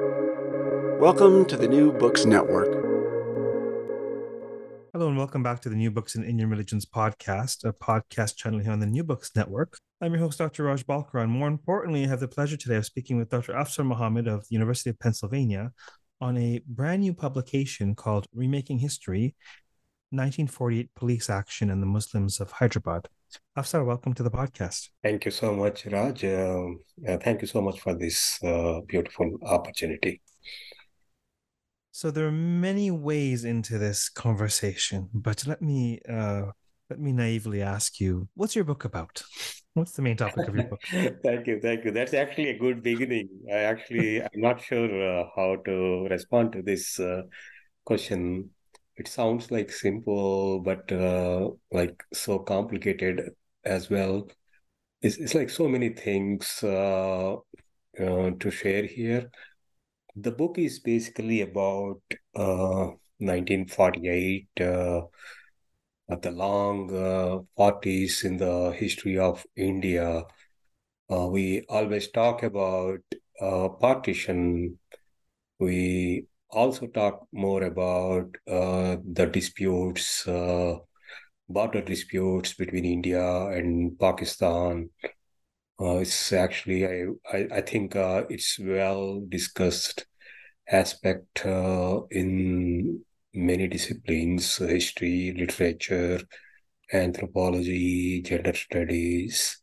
Welcome to the New Books Network. Hello and welcome back to the New Books in Indian Religions podcast, a podcast channel here on the New Books Network. I'm your host, Dr. Raj Balkaran, and more importantly, I have the pleasure today of speaking with Dr. Afsar Mohammad of the University of Pennsylvania on a brand new publication called Remaking History 1948 Police Action and the Muslims of Hyderabad. Afsar, welcome to the podcast. Thank you so much, Raj. Uh, thank you so much for this uh, beautiful opportunity. So there are many ways into this conversation, but let me uh, let me naively ask you, what's your book about? What's the main topic of your book? thank you, thank you. That's actually a good beginning. I actually I'm not sure uh, how to respond to this uh, question it sounds like simple but uh, like so complicated as well. It's, it's like so many things uh, uh, to share here. The book is basically about 1948 uh, uh, the long 40s uh, in the history of india. We always talk about partition. We also talk more about uh, the disputes, uh, border disputes between India and Pakistan. Uh, it's actually, I, I, I think uh, it's well discussed aspect uh, in many disciplines, history, literature, anthropology, gender studies.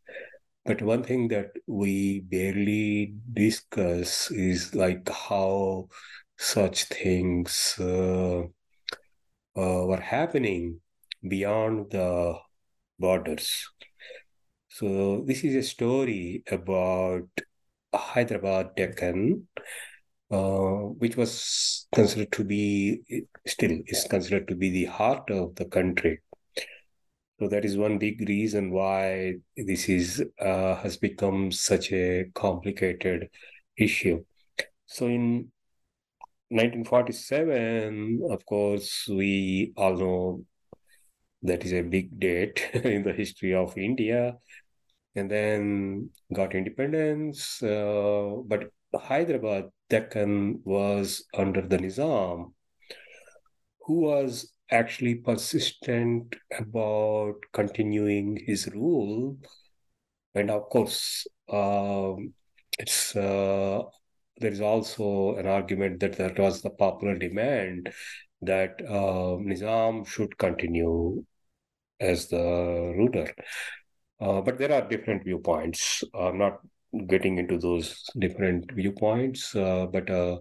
But one thing that we barely discuss is like how such things uh, uh, were happening beyond the borders. So this is a story about Hyderabad Deccan, uh, which was considered to be still is considered to be the heart of the country. So that is one big reason why this is uh, has become such a complicated issue. So in 1947, of course, we all know that is a big date in the history of India. And then got independence. Uh, but Hyderabad, Deccan was under the Nizam, who was actually persistent about continuing his rule. And of course, um, it's uh, there is also an argument that that was the popular demand that uh, Nizam should continue as the ruler. Uh, but there are different viewpoints. I'm not getting into those different viewpoints, uh, but uh,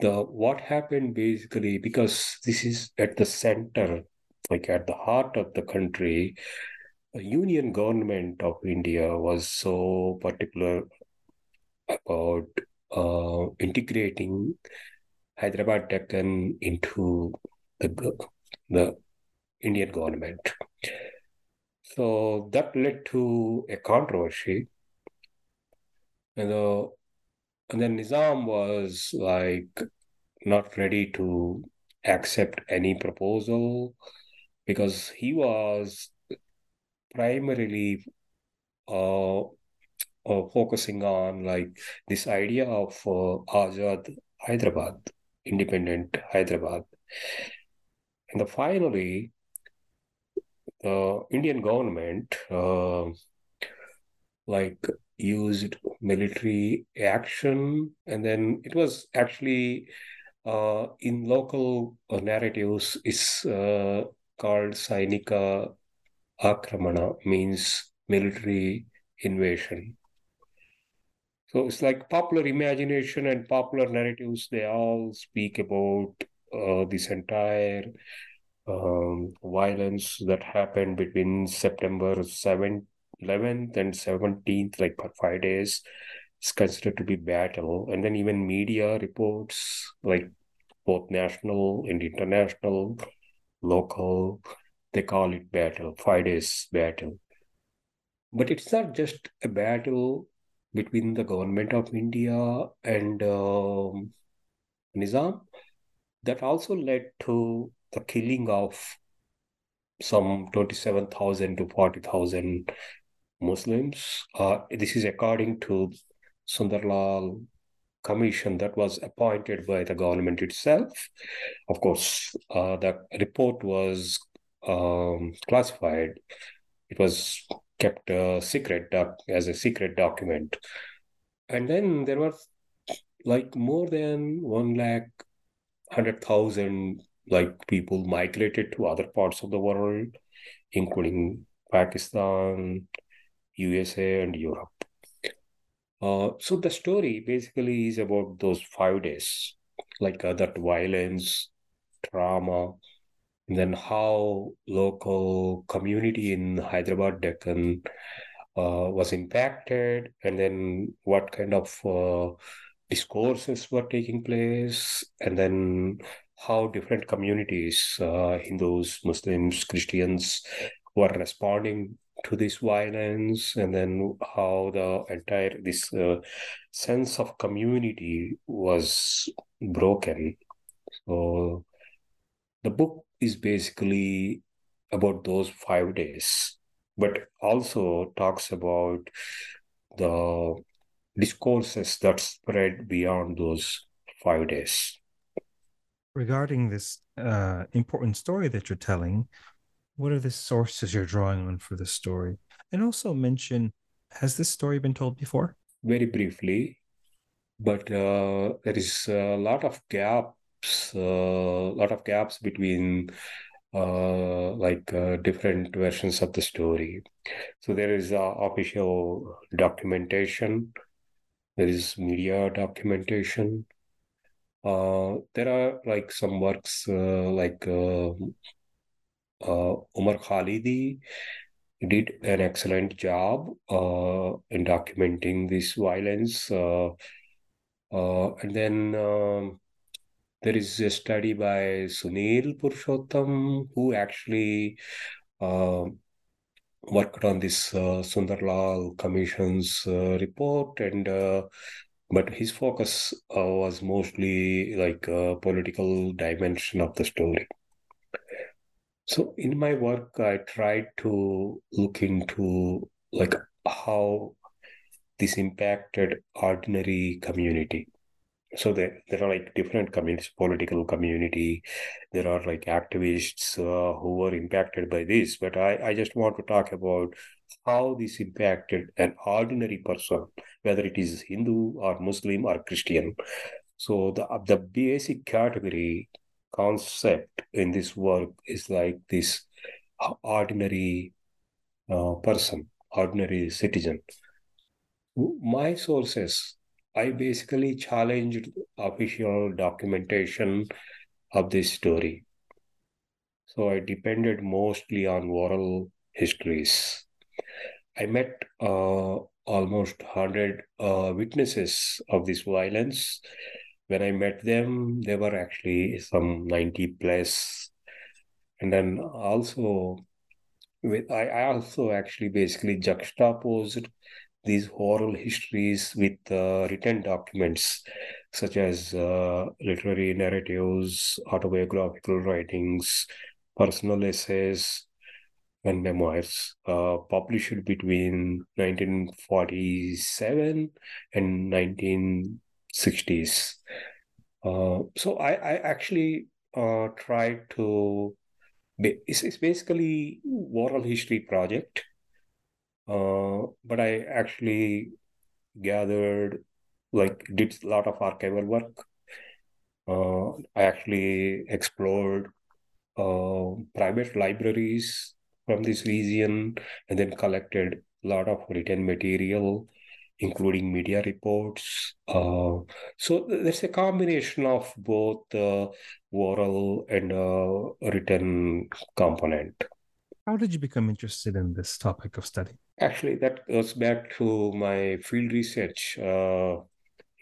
the what happened basically because this is at the center, like at the heart of the country. The union government of India was so particular about uh, integrating Hyderabad Deccan into the, the Indian government. So that led to a controversy. And, uh, and then Nizam was like not ready to accept any proposal because he was primarily uh, uh, focusing on like this idea of uh, Azad Hyderabad, independent Hyderabad. And the, finally, the Indian government uh, like used military action, and then it was actually uh, in local uh, narratives is uh, called Sainika Akramana, means military invasion. So it's like popular imagination and popular narratives, they all speak about uh, this entire um, violence that happened between September 7th, 11th and 17th, like for five days. It's considered to be battle. And then even media reports, like both national and international, local, they call it battle, five days battle. But it's not just a battle between the government of India and um, Nizam that also led to the killing of some 27,000 to 40,000 Muslims. Uh, this is according to Sundarlal commission that was appointed by the government itself. Of course, uh, the report was um, classified. It was kept a secret doc- as a secret document. And then there were like more than one lakh hundred thousand like people migrated to other parts of the world, including Pakistan, USA, and Europe. Uh, so the story basically is about those five days, like uh, that violence, trauma, then how local community in Hyderabad, Deccan uh, was impacted, and then what kind of uh, discourses were taking place, and then how different communities, uh, Hindus, Muslims, Christians, were responding to this violence. And then how the entire this uh, sense of community was broken. So the book is basically about those five days but also talks about the discourses that spread beyond those five days regarding this uh, important story that you're telling what are the sources you're drawing on for this story? And also mention has this story been told before? Very briefly, but uh, there is a lot of gaps, a uh, lot of gaps between uh, like uh, different versions of the story. So there is uh, official documentation, there is media documentation. Uh, there are like some works uh, like uh, uh, Umar Khalidi did an excellent job uh, in documenting this violence. Uh, uh and then um, there is a study by Sunil Purushottam who actually uh, worked on this uh, Sundarlal Commission's report and but his focus was mostly like a political dimension of the story. So in my work, I tried to look into like how this impacted ordinary community. So there, there are like different communities, political community. There are like activists uh, who were impacted by this. But I, I just want to talk about how this impacted an ordinary person, whether it is Hindu or Muslim or Christian. So the the basic category concept in this work is like this ordinary uh, person, ordinary citizen. My sources, I basically challenged official documentation of this story. So I depended mostly on oral histories. I met uh, almost 100 uh, witnesses of this violence when I met them, they were actually some 90 plus. And then also, with I, I also actually basically juxtaposed these oral histories with uh, written documents such as uh, literary narratives, autobiographical writings, personal essays, and memoirs uh, published between 1947 and 1960s. Uh, so I, I actually uh, tried to. It's, it's basically oral history project, uh, but I actually gathered, like, did a lot of archival work. Uh, I actually explored uh, private libraries from this region and then collected a lot of written material including media reports. Uh, so there's a combination of both uh, oral and uh, written component. How did you become interested in this topic of study? Actually, that goes back to my field research uh,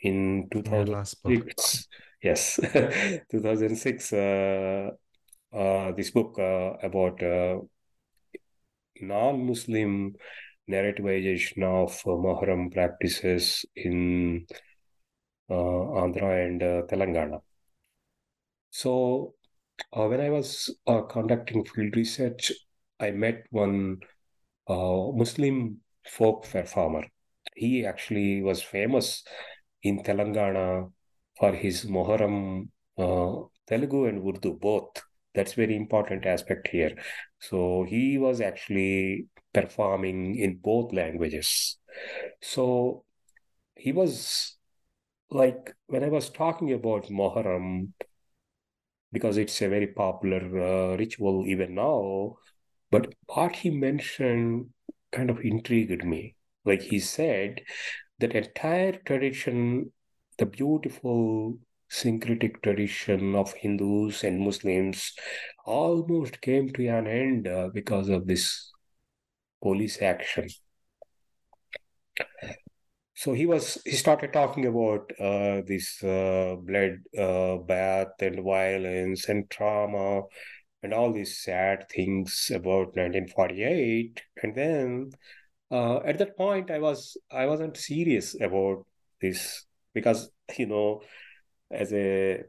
in 2006. Yes, 2006. Uh, uh, this book about non-Muslim narrativization of uh, Mohram practices in uh, Andhra and uh, Telangana. So, uh, when I was uh, conducting field research, I met one uh, Muslim folk performer. He actually was famous in Telangana for his Moharam uh, Telugu and Urdu both. That's very important aspect here. So he was actually performing in both languages. So he was like when I was talking about Moharam, because it's a very popular uh, ritual even now, but what he mentioned kind of intrigued me. Like he said, that entire tradition, the beautiful syncretic tradition of Hindus and Muslims almost came to an end uh, because of this police action. So he was he started talking about uh, this uh, blood uh, bath and violence and trauma and all these sad things about 1948 and then uh, at that point i was i wasn't serious about this because you know as a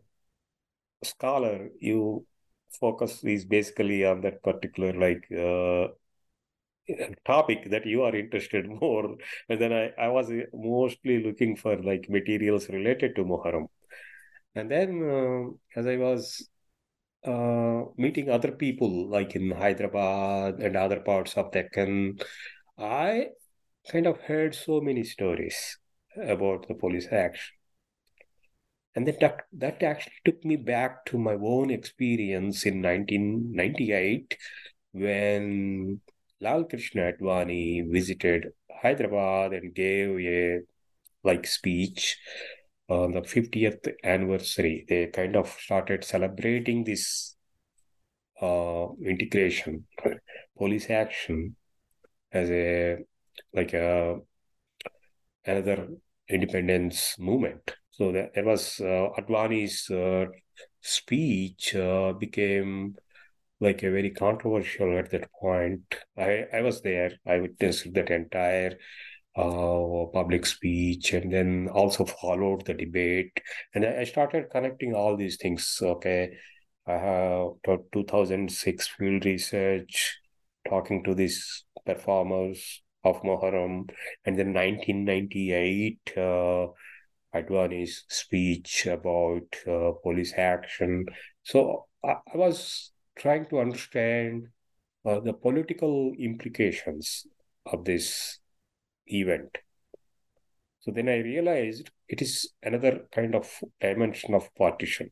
scholar you focus is basically on that particular like uh, topic that you are interested more. And then I, I was mostly looking for like materials related to Muharram. And then uh, as I was uh, meeting other people like in Hyderabad and other parts of Deccan, I kind of heard so many stories about the police action. And that, that actually took me back to my own experience in 1998 when Lal Krishna Advani visited Hyderabad and gave a like speech on the 50th anniversary, they kind of started celebrating this uh, integration, police action as a like a another independence movement. So there, there was uh, Advani's uh, speech uh, became like a very controversial at that point. I, I was there. I witnessed that entire uh, public speech and then also followed the debate. And I started connecting all these things. Okay. I have 2006 field research, talking to these performers of Moharram, and then 1998, uh, Advani's speech about uh, police action. So I, I, was trying to understand uh, the political implications of this event. So then I realized it is another kind of dimension of partition.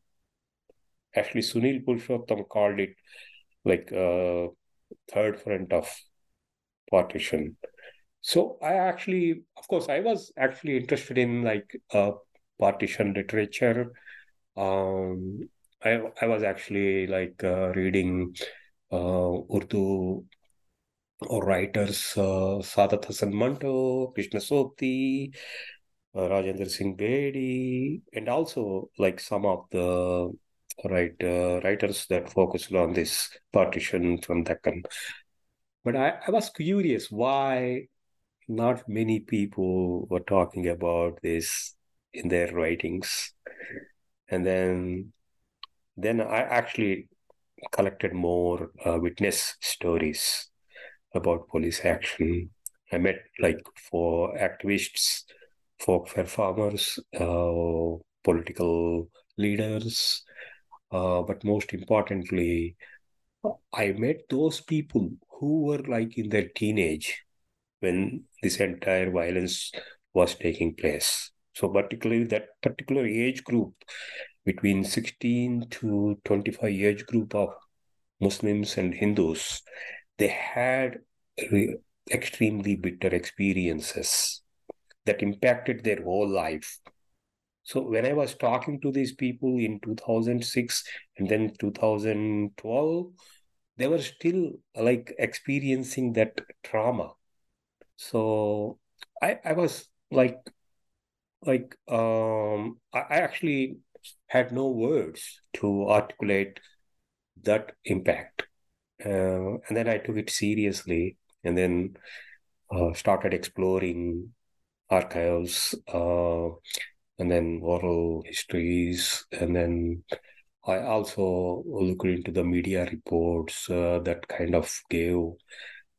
Actually, Sunil Purushottam called it like a third front of partition. So I actually, of course, I was actually interested in like uh, partition literature. Um, I I was actually like uh, reading uh, Urdu writers uh, Saadat Hasan Manto, Krishna Sobti, uh, Rajendra Singh Bedi, and also like some of the right uh, writers that focused on this partition from Deccan. But I, I was curious why not many people were talking about this in their writings. And then then I actually collected more uh, witness stories about police action. I met like four activists, folk performers, uh, political leaders, uh, but most importantly, I met those people who were like in their teenage when this entire violence was taking place. So, particularly that particular age group between 16 to 25 age group of Muslims and Hindus, they had extremely bitter experiences that impacted their whole life. So when I was talking to these people in 2006 and then 2012, they were still like experiencing that trauma. So I, I was like, like um, I, I actually had no words to articulate that impact. Uh, and then I took it seriously and then uh, started exploring archives uh, and then oral histories and then i also looked into the media reports uh, that kind of gave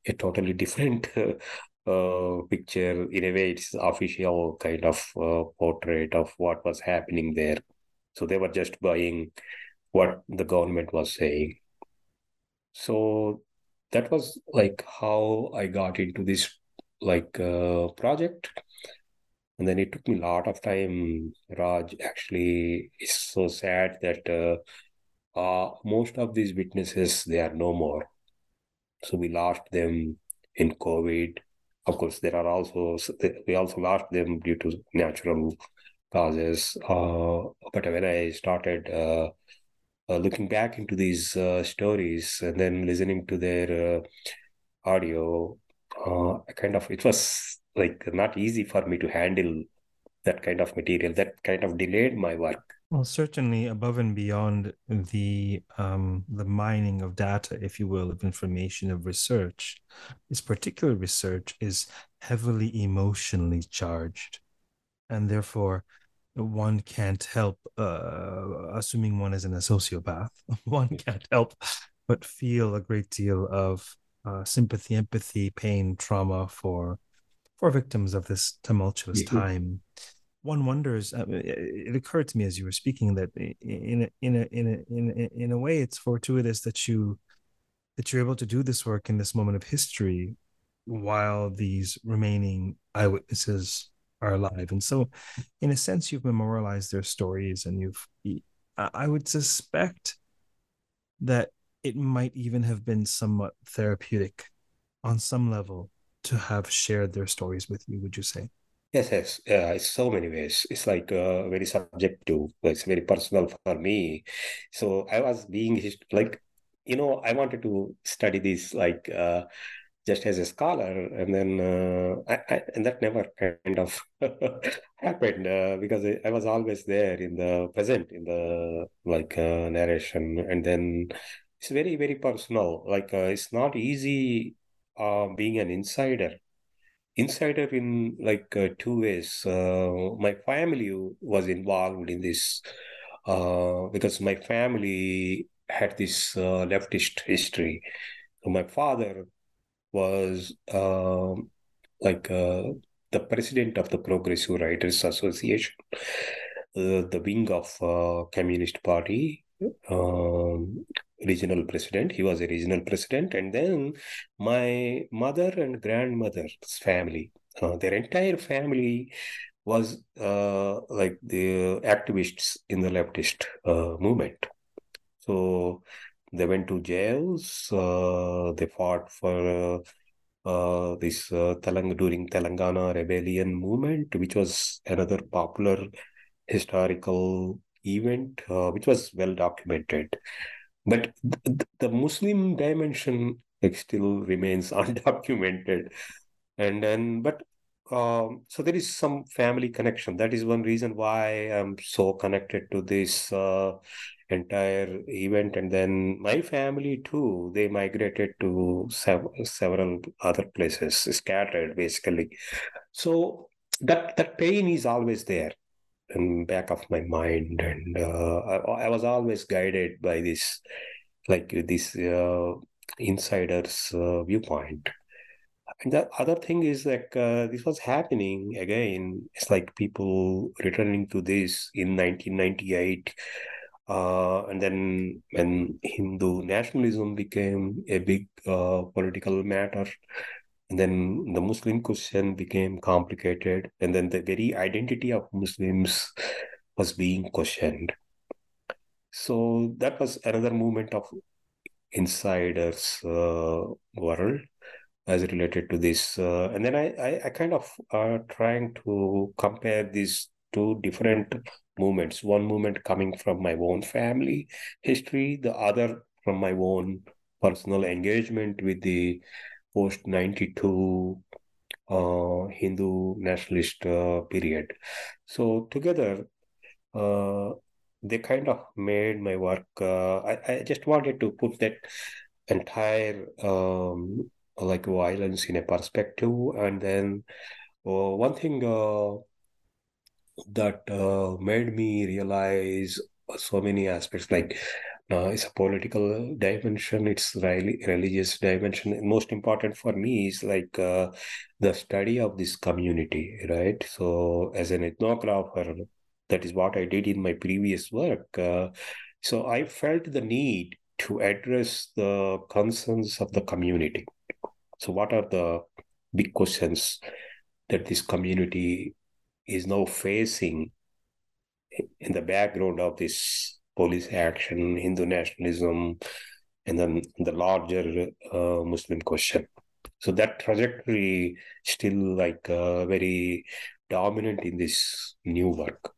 a totally different uh, picture. In a way, it's official kind of uh, portrait of what was happening there. So they were just buying what the government was saying. So that was like how I got into this like uh, project. And then it took me a lot of time. Raj actually is so sad that uh, uh, most of these witnesses they are no more. So we lost them in COVID. Of course, there are also we also lost them due to natural causes. Uh, but when I started uh, looking back into these uh, stories and then listening to their uh, audio, uh, kind of it was like not easy for me to handle that kind of material. That kind of delayed my work. Well, certainly above and beyond the um, the mining of data, if you will, of information of research, this particular research is heavily emotionally charged, and therefore one can't help, uh, assuming one isn't a sociopath, one can't help but feel a great deal of uh, sympathy, empathy, pain, trauma for for victims of this tumultuous mm-hmm. time. One wonders. Uh, it occurred to me as you were speaking that in a, in a in a in a, in a way, it's fortuitous that you that you're able to do this work in this moment of history, while these remaining eyewitnesses are alive. And so, in a sense, you've memorialized their stories, and you've. I would suspect that it might even have been somewhat therapeutic, on some level, to have shared their stories with you. Would you say? Yes, yes, yeah. It's so many ways. It's like uh, very subjective. It's very personal for me. So I was being like, you know, I wanted to study this like. Uh, just as a scholar and then uh, I, I, and that never kind of happened uh, because I, was always there in the present in the like uh, narration and then it's very very personal. Like uh, it's not easy uh, being an insider. Insider in like uh, two ways. My family was involved in this because my family had this leftist history. So my father was um, like uh, the president of the Progressive Writers Association, uh, the wing of uh, Communist Party, um, regional president. He was a regional president, and then my mother and grandmother's family, uh, their entire family was uh, like the activists in the leftist uh, movement. So they went to jails. Uh, they fought for uh, uh, this uh, Telang- during Telangana rebellion movement, which was another popular historical event, uh, which was well documented. But th- the Muslim dimension still remains undocumented. And then, but um, so there is some family connection. That is one reason why I'm so connected to this uh, entire event and then my family too they migrated to sev- several other places scattered basically. So that that pain is always there in back of my mind and uh, I, I, was always guided by this like this uh, insider's uh, viewpoint. And the other thing is like uh, this was happening again. It's like people returning to this in 1998 uh, and then when Hindu nationalism became a big uh, political matter, and then the Muslim question became complicated, and then the very identity of Muslims was being questioned. So that was another movement of insiders uh, world as related to this. Uh, and then I, I, I kind of uh, trying to compare these two different movements. One movement coming from my own family history, the other from my own personal engagement with the post 92 uh, Hindu nationalist uh, period. So, together, uh, they kind of made my work. Uh, I, I just wanted to put that entire um, like violence in a perspective. And then uh, one thing uh, that uh, made me realize so many aspects. Like uh, it's a political dimension it's really religious dimension and most important for me is like uh, the study of this community right? So as an ethnographer that is what i did in my previous work uh, so i felt the need to address the concerns of the community. So what are the big questions that this community is now facing in the background of this police action, Hindu nationalism, and then the larger uh, Muslim question. So that trajectory still like uh, very dominant in this new work.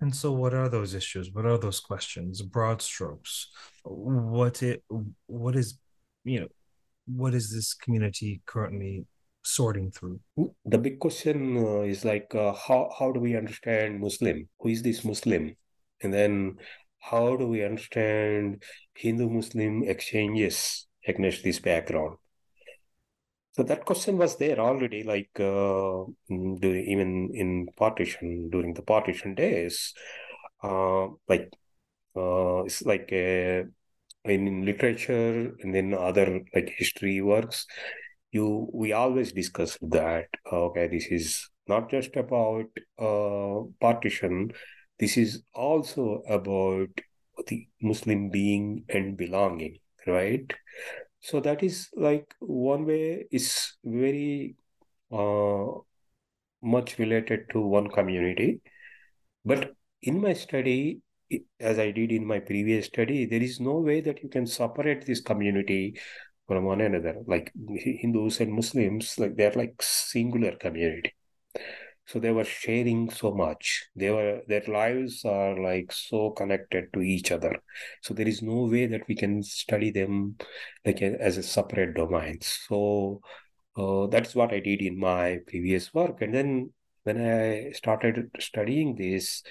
And so, what are those issues? What are those questions? Broad strokes. What it? What is? You know, what is this community currently sorting through? The big question uh, is like, uh, how how do we understand Muslim? Who is this Muslim? And then, how do we understand Hindu Muslim exchanges against this background? So that question was there already, like uh, during, even in partition during the partition days, uh, like uh, it's like a, in literature and then other like history works you we always discuss that okay this is not just about uh, partition. This is also about the muslim being and belonging right? So that is like one way is very uh, much related to one community. But in my study as i did in my previous study there is no way that you can separate this community from one another. Like Hindus and Muslims, like they're like singular community. So they were sharing so much. They were their lives are like so connected to each other. So there is no way that we can study them like as a separate domain. So uh, that's what I did in my previous work. And then when I started studying this,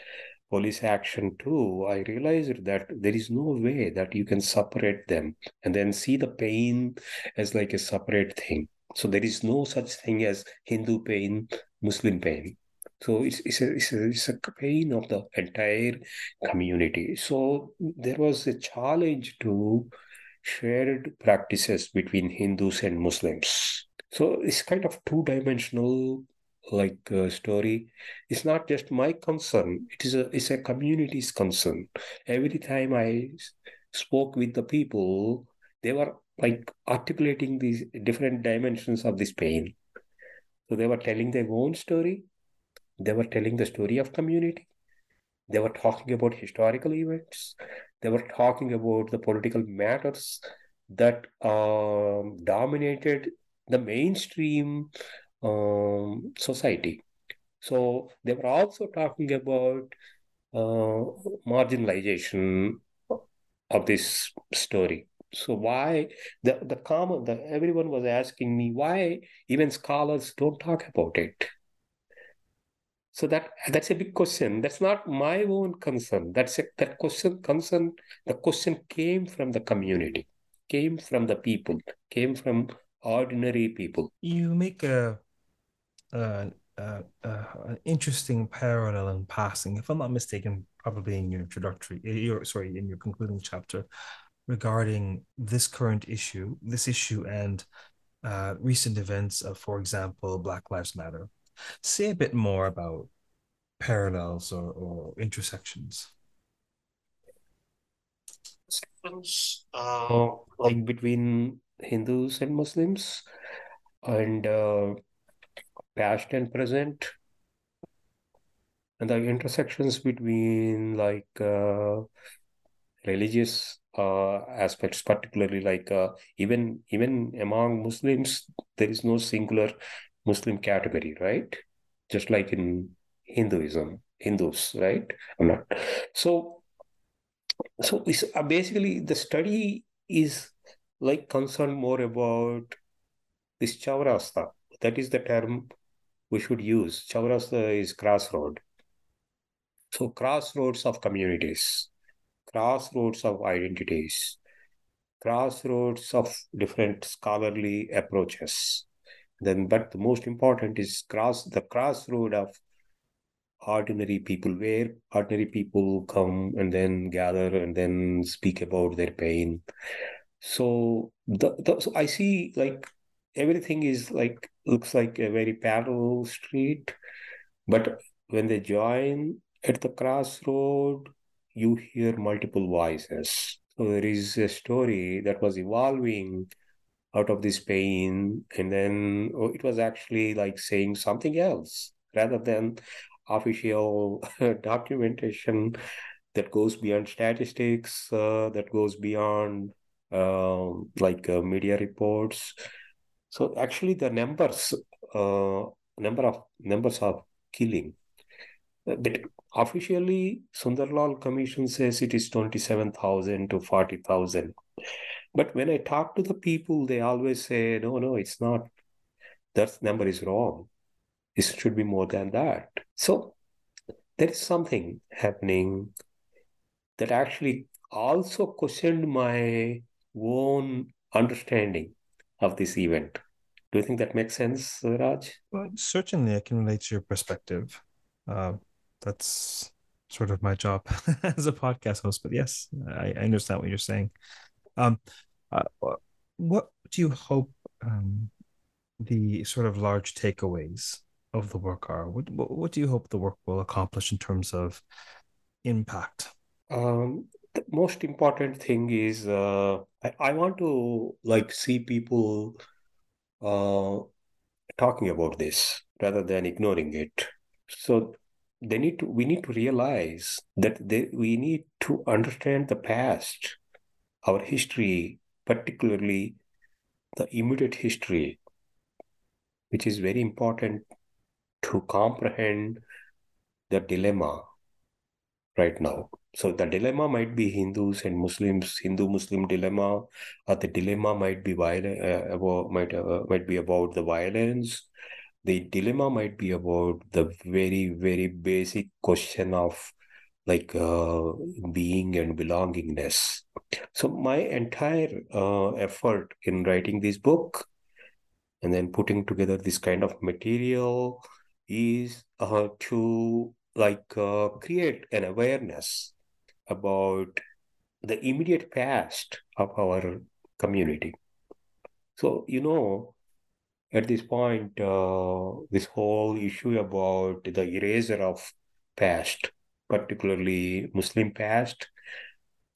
police action too, I realized that there is no way that you can separate them and then see the pain as like a separate thing. So there is no such thing as Hindu pain, Muslim pain. So it's, it's, a, it's, a, it's a pain of the entire community. So there was a challenge to shared practices between Hindus and Muslims. So it's kind of two dimensional like uh, story it's not just my concern it is a it's a community's concern. Every time i spoke with the people they were like articulating these different dimensions of this pain. So they were telling their own story they were telling the story of community they were talking about historical events they were talking about the political matters that um, dominated the mainstream um, society. So they were also talking about uh, marginalization of this story. So why the the common the everyone was asking me why even scholars don't talk about it. So that that's a big question. That's not my own concern. That's a, that question concern. The question came from the community, came from the people, came from ordinary people. You make a uh, an interesting parallel in passing, if I'm not mistaken, probably in your introductory, eh, your sorry, in your concluding chapter regarding this current issue, this issue and uh, recent events of, for example, Black Lives Matter. Say a bit more about parallels or, or intersections. Uh, like between Hindus and Muslims, and uh, past and present. And the intersections between like uh, religious uh, aspects particularly like uh, even even among muslims there is no singular muslim category right? Just like in hinduism hindus right? I'm not so so it's, uh, basically the study is like concerned more about this chaurasta that is the term we should use. Chaurasta is crossroad. So crossroads of communities, crossroads of identities, crossroads of different scholarly approaches. Then, but the most important is cross the crossroad of ordinary people, where ordinary people come and then gather and then speak about their pain. So the, the so I see like everything is like looks like a very parallel street, but when they join at the crossroad, you hear multiple voices. So there is a story that was evolving out of this pain, and then oh, it was actually like saying something else rather than official documentation that goes beyond statistics, uh, that goes beyond um, like uh, media reports. So actually, the numbers, uh, number of numbers of killing, but officially, Sundarlal Commission says it is twenty-seven thousand to forty thousand. But when I talk to the people, they always say, "No, no, it's not. That number is wrong. It should be more than that." So there is something happening that actually also questioned my own understanding of this event. Do you think that makes sense, Raj? Well, certainly, I can relate to your perspective. Uh, that's sort of my job as a podcast host. But yes, I, I understand what you're saying. Um, uh, what do you hope um, the sort of large takeaways of the work are? What, what, what do you hope the work will accomplish in terms of impact? Um, the most important thing is uh, I, I want to like see people uh, talking about this rather than ignoring it. So they need to we need to realize that they, we need to understand the past, our history, particularly the immediate history, which is very important to comprehend the dilemma right now. So the dilemma might be Hindus and Muslims, Hindu-Muslim dilemma, or the dilemma might be violent, uh, about, might uh, might be about the violence. The dilemma might be about the very very basic question of like uh, being and belongingness. So my entire uh, effort in writing this book and then putting together this kind of material is uh, to like uh, create an awareness about the immediate past of our community. So, you know, at this point, uh, this whole issue about the eraser of past, particularly Muslim past,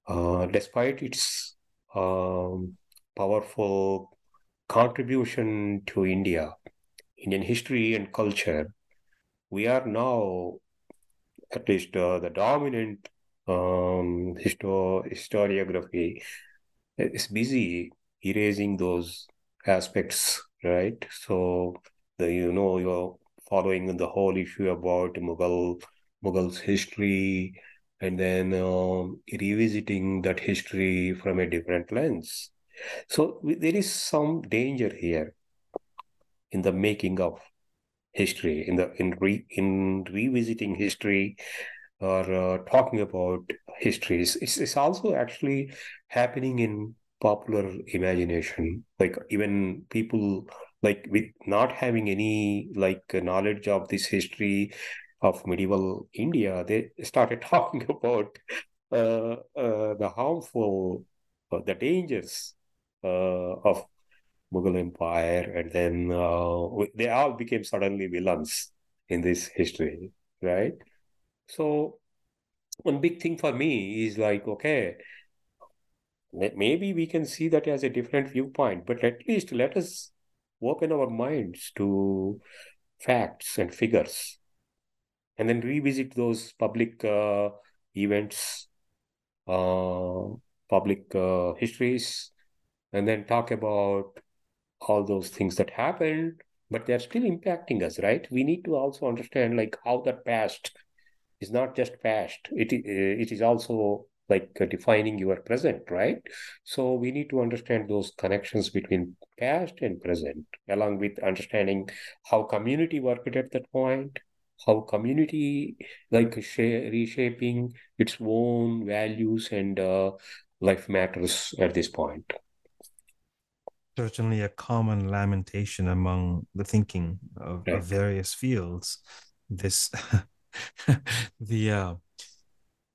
uh, despite its um, powerful contribution to India, Indian history and culture, we are now at least uh, the dominant um, histo- historiography is busy erasing those aspects, right? So the you know you're following the whole issue about Mughal Mughals history, and then um, revisiting that history from a different lens. So there is some danger here in the making of history, in the in re, in revisiting history or uh, talking about histories. It's, it's also actually happening in popular imagination. Like even people like with not having any like knowledge of this history of medieval India, they started talking about uh, uh, the harmful, uh, the dangers uh, of Mughal Empire, and then uh, they all became suddenly villains in this history, right? So one big thing for me is like, okay, maybe we can see that as a different viewpoint, but at least let us open our minds to facts and figures, and then revisit those public uh, events, uh, public uh, histories, and then talk about all those things that happened, but they're still impacting us, right? We need to also understand like how that past is not just past; it it is also like defining your present, right? So we need to understand those connections between past and present, along with understanding how community worked at that point, how community like reshaping its own values and uh, life matters at this point certainly a common lamentation among the thinking of, of various fields. This the uh,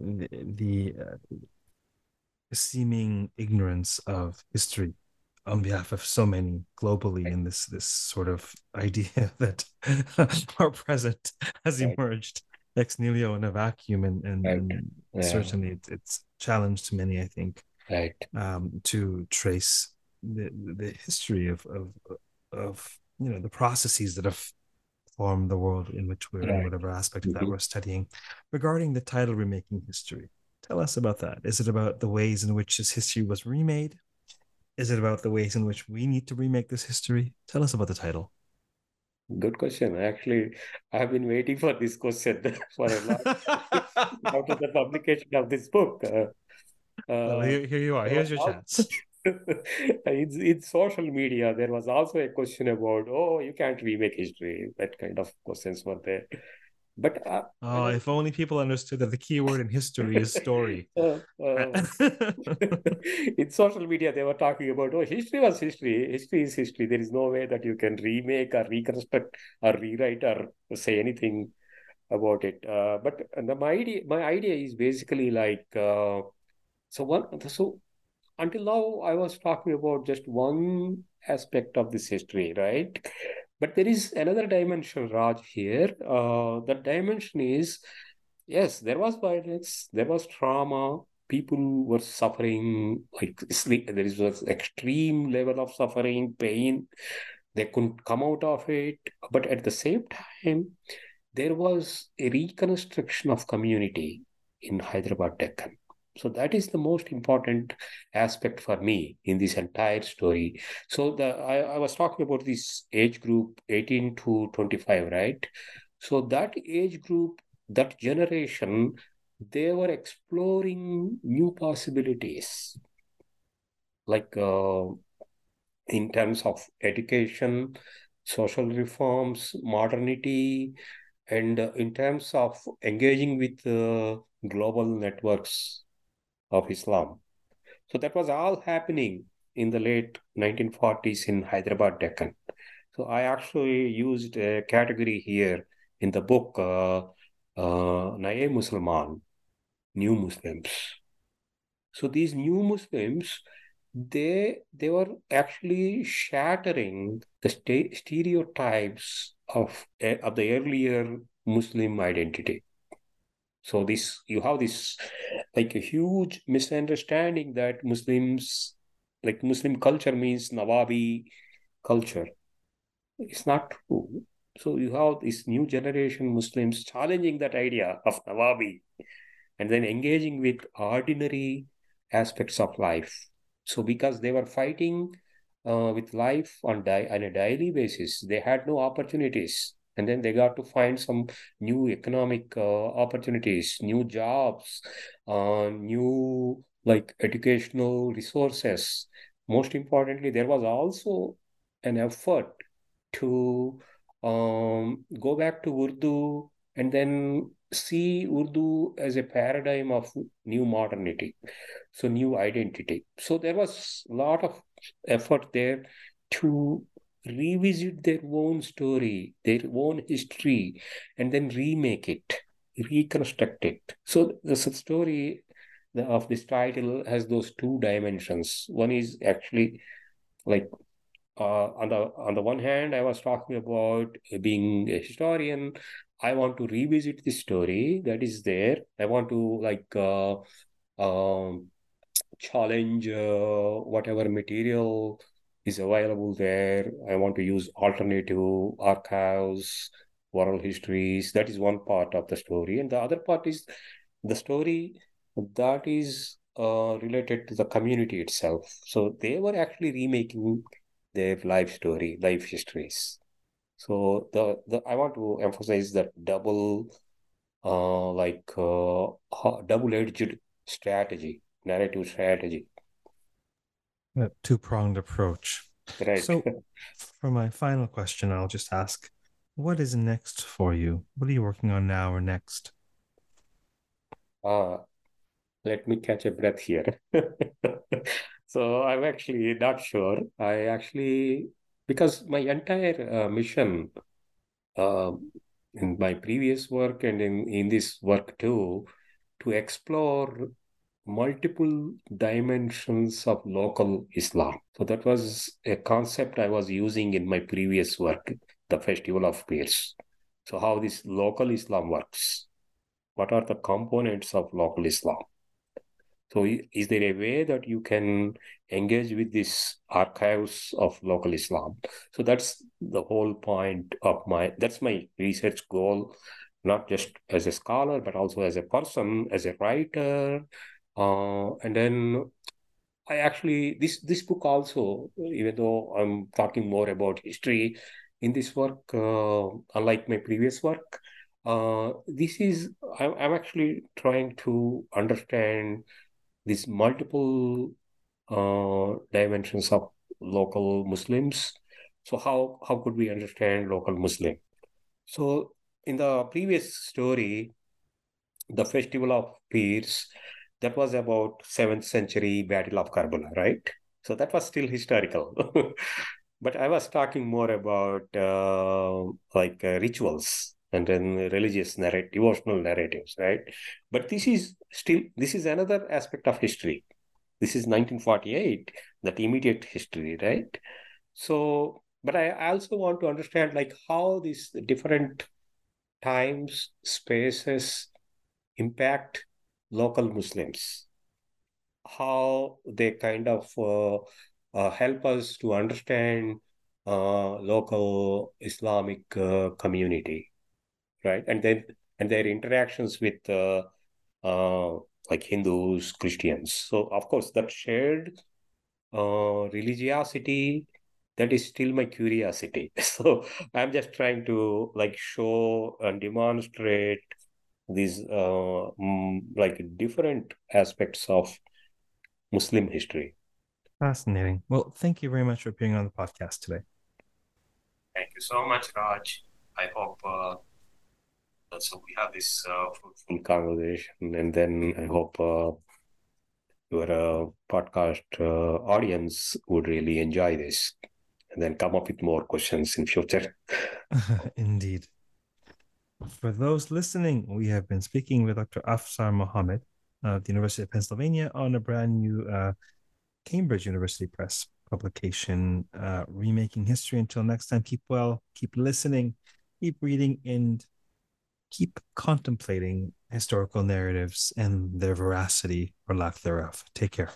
the, the uh, seeming ignorance of history on behalf of so many globally in this this sort of idea that our present has emerged ex nihilo in a vacuum and, and, Right. and Yeah. certainly it's, it's challenged many i think Right. um, to trace the the history of of of you know the processes that have formed the world in which we're in whatever aspect of that Mhm. we're studying. Regarding the title "Remaking History," tell us about that. Is it about the ways in which this history was remade? Is it about the ways in which we need to remake this history? Tell us about the title. Good question. Actually, I've been waiting for this question for a long after the publication of this book. Uh, well, uh, here, here you are. Here's your chance. in, in social media, there was also a question about, oh, you can't remake history. That kind of questions were there. But uh, Oh, if only people understood that the key word in history is story. uh, uh, in social media, they were talking about, oh, history was history. History is history. There is no way that you can remake or reconstruct or rewrite or say anything about it. Uh, but the, my idea, my idea is basically like, uh, so one, so until now, I was talking about just one aspect of this history, right? But there is another dimension, Raj, here. Uh, dimension is, yes, there was violence, there was trauma, people were suffering, like sleep, there is extreme level of suffering, pain. They couldn't come out of it. But at the same time, there was a reconstruction of community in Hyderabad Deccan. So that is the most important aspect for me in this entire story. So the I, I was talking about this age group 18 to 25, right? So that age group, that generation, they were exploring new possibilities, like uh, in terms of education, social reforms, modernity, and uh, in terms of engaging with uh, global networks of Islam. So that was all happening in the late 1940s in Hyderabad, Deccan. So I actually used a category here in the book, uh, uh, Naye Musliman, new Muslims. So these new Muslims, they they were actually shattering the sta- stereotypes of eh, of the earlier Muslim identity. So this you have this like a huge misunderstanding that Muslims like Muslim culture means Nawabi culture. It's not true. So you have this new generation Muslims challenging that idea of Nawabi and then engaging with ordinary aspects of life. So because they were fighting uh, with life on, di- on a daily basis, they had no opportunities. And then they got to find some new economic uh, opportunities, new jobs, uh, new like educational resources. Most importantly, there was also an effort to um, go back to Urdu and then see Urdu as a paradigm of new modernity, so new identity. So there was a lot of effort there to revisit their own story, their own history, and then remake it, reconstruct it. So the story of this title has those two dimensions. One is actually like uh, on the on the one hand, I was talking about being a historian. I want to revisit the story that is there. I want to like uh, um, challenge uh, whatever material is available there. I want to use alternative archives, oral histories. That is one part of the story, and the other part is the story that is uh, related to the community itself. So they were actually remaking their life story, life histories. So the, the I want to emphasize that double, uh, like uh, double-edged strategy, narrative strategy. A two-pronged approach. Right. So, for my final question, I'll just ask, what is next for you? What are you working on now or next? Uh, let me catch a breath here. So I'm actually not sure. I actually, because my entire uh, mission uh, in my previous work and in, in this work too, to explore multiple dimensions of local Islam. So that was a concept I was using in my previous work, the Festival of Pirs. So how this local Islam works. What are the components of local Islam? So is there a way that you can engage with these archives of local Islam? So that's the whole point of my that's my research goal, not just as a scholar, but also as a person, as a writer. Uh, and then I actually this this book also, even though I'm talking more about history in this work, uh, unlike my previous work, uh, this is I'm, I'm actually trying to understand these multiple uh, dimensions of local Muslims. So how how could we understand local Muslim? So in the previous story, the festival of Pirs, that was about seventh century Battle of Karbala, right? So that was still historical. but I was talking more about uh, like uh, rituals and then religious narrative, devotional narratives, right? But this is still this is another aspect of history. This is 1948, that immediate history, right? So, but I also want to understand like how these different times, spaces impact local Muslims, how they kind of uh, uh, help us to understand uh, local Islamic community right? And then and their interactions with like Hindus, Christians. So of course, that shared uh, religiosity that is still my curiosity. So I'm just trying to like show and demonstrate these uh, mm, like different aspects of Muslim history. Fascinating. Well, thank you very much for appearing on the podcast today. Thank you so much, Raj. I hope uh, so we have this uh, fruitful conversation, and then I hope uh, your uh, podcast uh, audience would really enjoy this, and then come up with more questions in future. Indeed. For those listening, we have been speaking with Dr. Afsar Mohammad of the University of Pennsylvania on a brand new uh, Cambridge University Press publication, uh, Remaking History. Until next time, keep well, keep listening, keep reading, and keep contemplating historical narratives and their veracity or lack thereof. Take care.